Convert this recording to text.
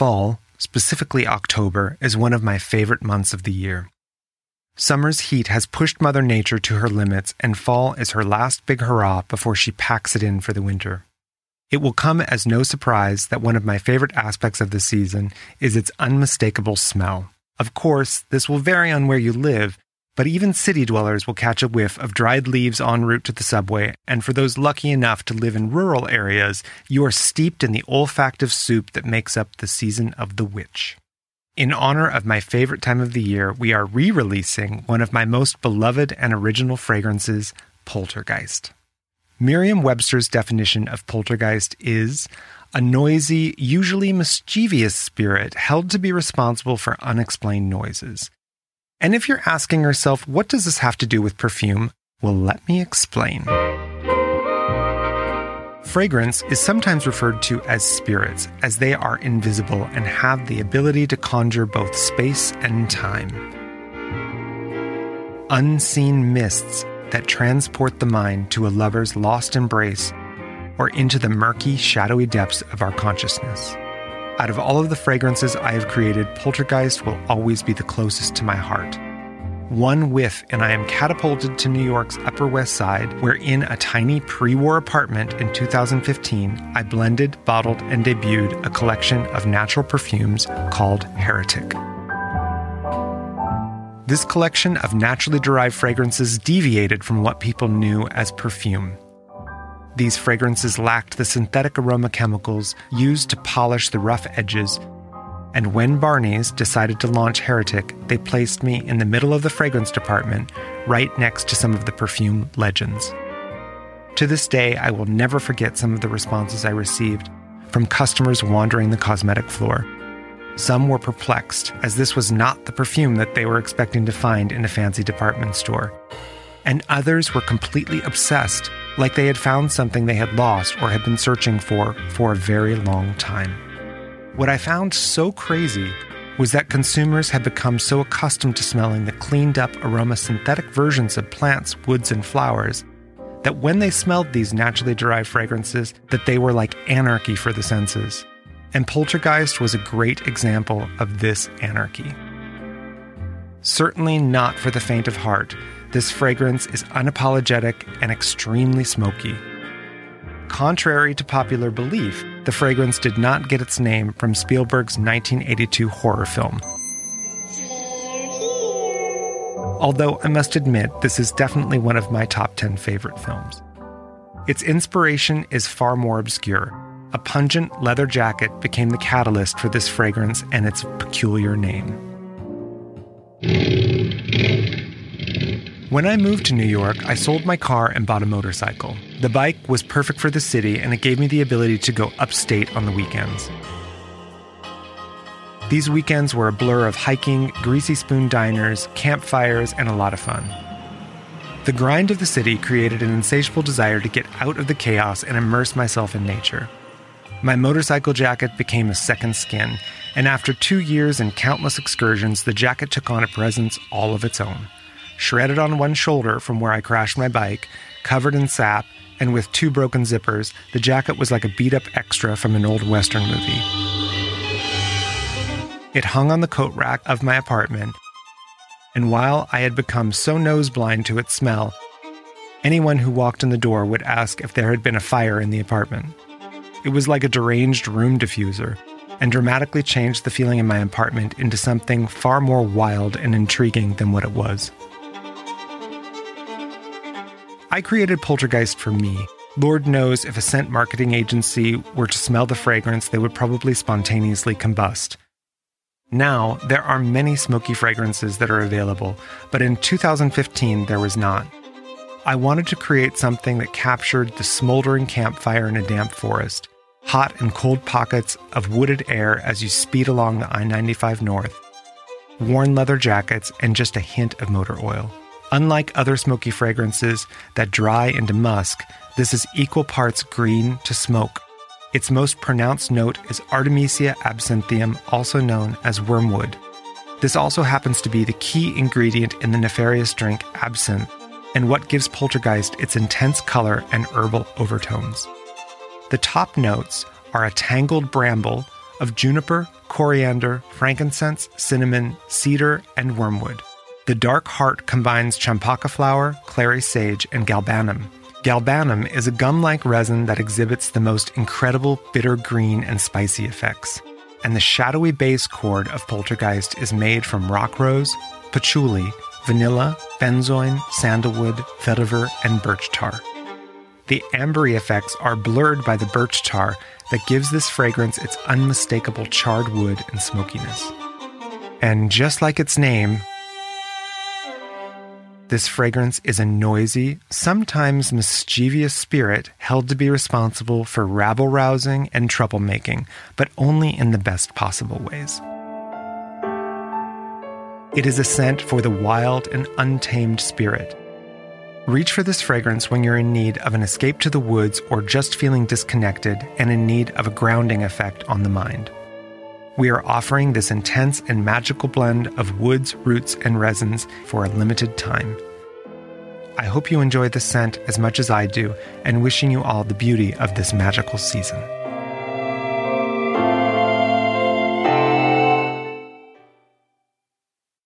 Fall, specifically October, is one of my favorite months of the year. Summer's heat has pushed Mother Nature to her limits, and fall is her last big hurrah before she packs it in for the winter. It will come as no surprise that one of my favorite aspects of the season is its unmistakable smell. Of course, this will vary on where you live, but even city dwellers will catch a whiff of dried leaves en route to the subway, and for those lucky enough to live in rural areas, you are steeped in the olfactive soup that makes up the season of the witch. In honor of my favorite time of the year, we are re releasing one of my most beloved and original fragrances, Poltergeist. Merriam Webster's definition of poltergeist is a noisy, usually mischievous spirit held to be responsible for unexplained noises. And if you're asking yourself, what does this have to do with perfume? Well, let me explain. Fragrance is sometimes referred to as spirits, as they are invisible and have the ability to conjure both space and time. Unseen mists that transport the mind to a lover's lost embrace or into the murky, shadowy depths of our consciousness. Out of all of the fragrances I have created, Poltergeist will always be the closest to my heart. One whiff, and I am catapulted to New York's Upper West Side, where in a tiny pre war apartment in 2015, I blended, bottled, and debuted a collection of natural perfumes called Heretic. This collection of naturally derived fragrances deviated from what people knew as perfume. These fragrances lacked the synthetic aroma chemicals used to polish the rough edges and when Barney's decided to launch Heretic, they placed me in the middle of the fragrance department, right next to some of the perfume legends. To this day, I will never forget some of the responses I received from customers wandering the cosmetic floor. Some were perplexed, as this was not the perfume that they were expecting to find in a fancy department store. And others were completely obsessed, like they had found something they had lost or had been searching for for a very long time. What I found so crazy was that consumers had become so accustomed to smelling the cleaned up aroma synthetic versions of plants, woods, and flowers that when they smelled these naturally derived fragrances that they were like anarchy for the senses. And Poltergeist was a great example of this anarchy. Certainly not for the faint of heart, this fragrance is unapologetic and extremely smoky. Contrary to popular belief, the fragrance did not get its name from Spielberg's 1982 horror film. Although I must admit, this is definitely one of my top 10 favorite films. Its inspiration is far more obscure. A pungent leather jacket became the catalyst for this fragrance and its peculiar name. When I moved to New York, I sold my car and bought a motorcycle. The bike was perfect for the city and it gave me the ability to go upstate on the weekends. These weekends were a blur of hiking, greasy spoon diners, campfires, and a lot of fun. The grind of the city created an insatiable desire to get out of the chaos and immerse myself in nature. My motorcycle jacket became a second skin, and after two years and countless excursions, the jacket took on a presence all of its own shredded on one shoulder from where I crashed my bike, covered in sap, and with two broken zippers, the jacket was like a beat up extra from an old Western movie. It hung on the coat rack of my apartment, and while I had become so nose blind to its smell, anyone who walked in the door would ask if there had been a fire in the apartment. It was like a deranged room diffuser and dramatically changed the feeling in my apartment into something far more wild and intriguing than what it was. I created Poltergeist for me. Lord knows if a scent marketing agency were to smell the fragrance, they would probably spontaneously combust. Now, there are many smoky fragrances that are available, but in 2015 there was not. I wanted to create something that captured the smoldering campfire in a damp forest, hot and cold pockets of wooded air as you speed along the I 95 North, worn leather jackets, and just a hint of motor oil. Unlike other smoky fragrances that dry into musk, this is equal parts green to smoke. Its most pronounced note is Artemisia absinthium, also known as wormwood. This also happens to be the key ingredient in the nefarious drink absinthe, and what gives Poltergeist its intense color and herbal overtones. The top notes are a tangled bramble, of juniper, coriander, frankincense, cinnamon, cedar, and wormwood. The dark heart combines champaka flower, clary sage, and galbanum. Galbanum is a gum like resin that exhibits the most incredible bitter green and spicy effects. And the shadowy base chord of Poltergeist is made from rock rose, patchouli, vanilla, benzoin, sandalwood, vetiver, and birch tar. The ambery effects are blurred by the birch tar that gives this fragrance its unmistakable charred wood and smokiness. And just like its name, this fragrance is a noisy, sometimes mischievous spirit held to be responsible for rabble rousing and troublemaking, but only in the best possible ways. It is a scent for the wild and untamed spirit. Reach for this fragrance when you're in need of an escape to the woods or just feeling disconnected and in need of a grounding effect on the mind. We are offering this intense and magical blend of woods, roots, and resins for a limited time. I hope you enjoy the scent as much as I do and wishing you all the beauty of this magical season.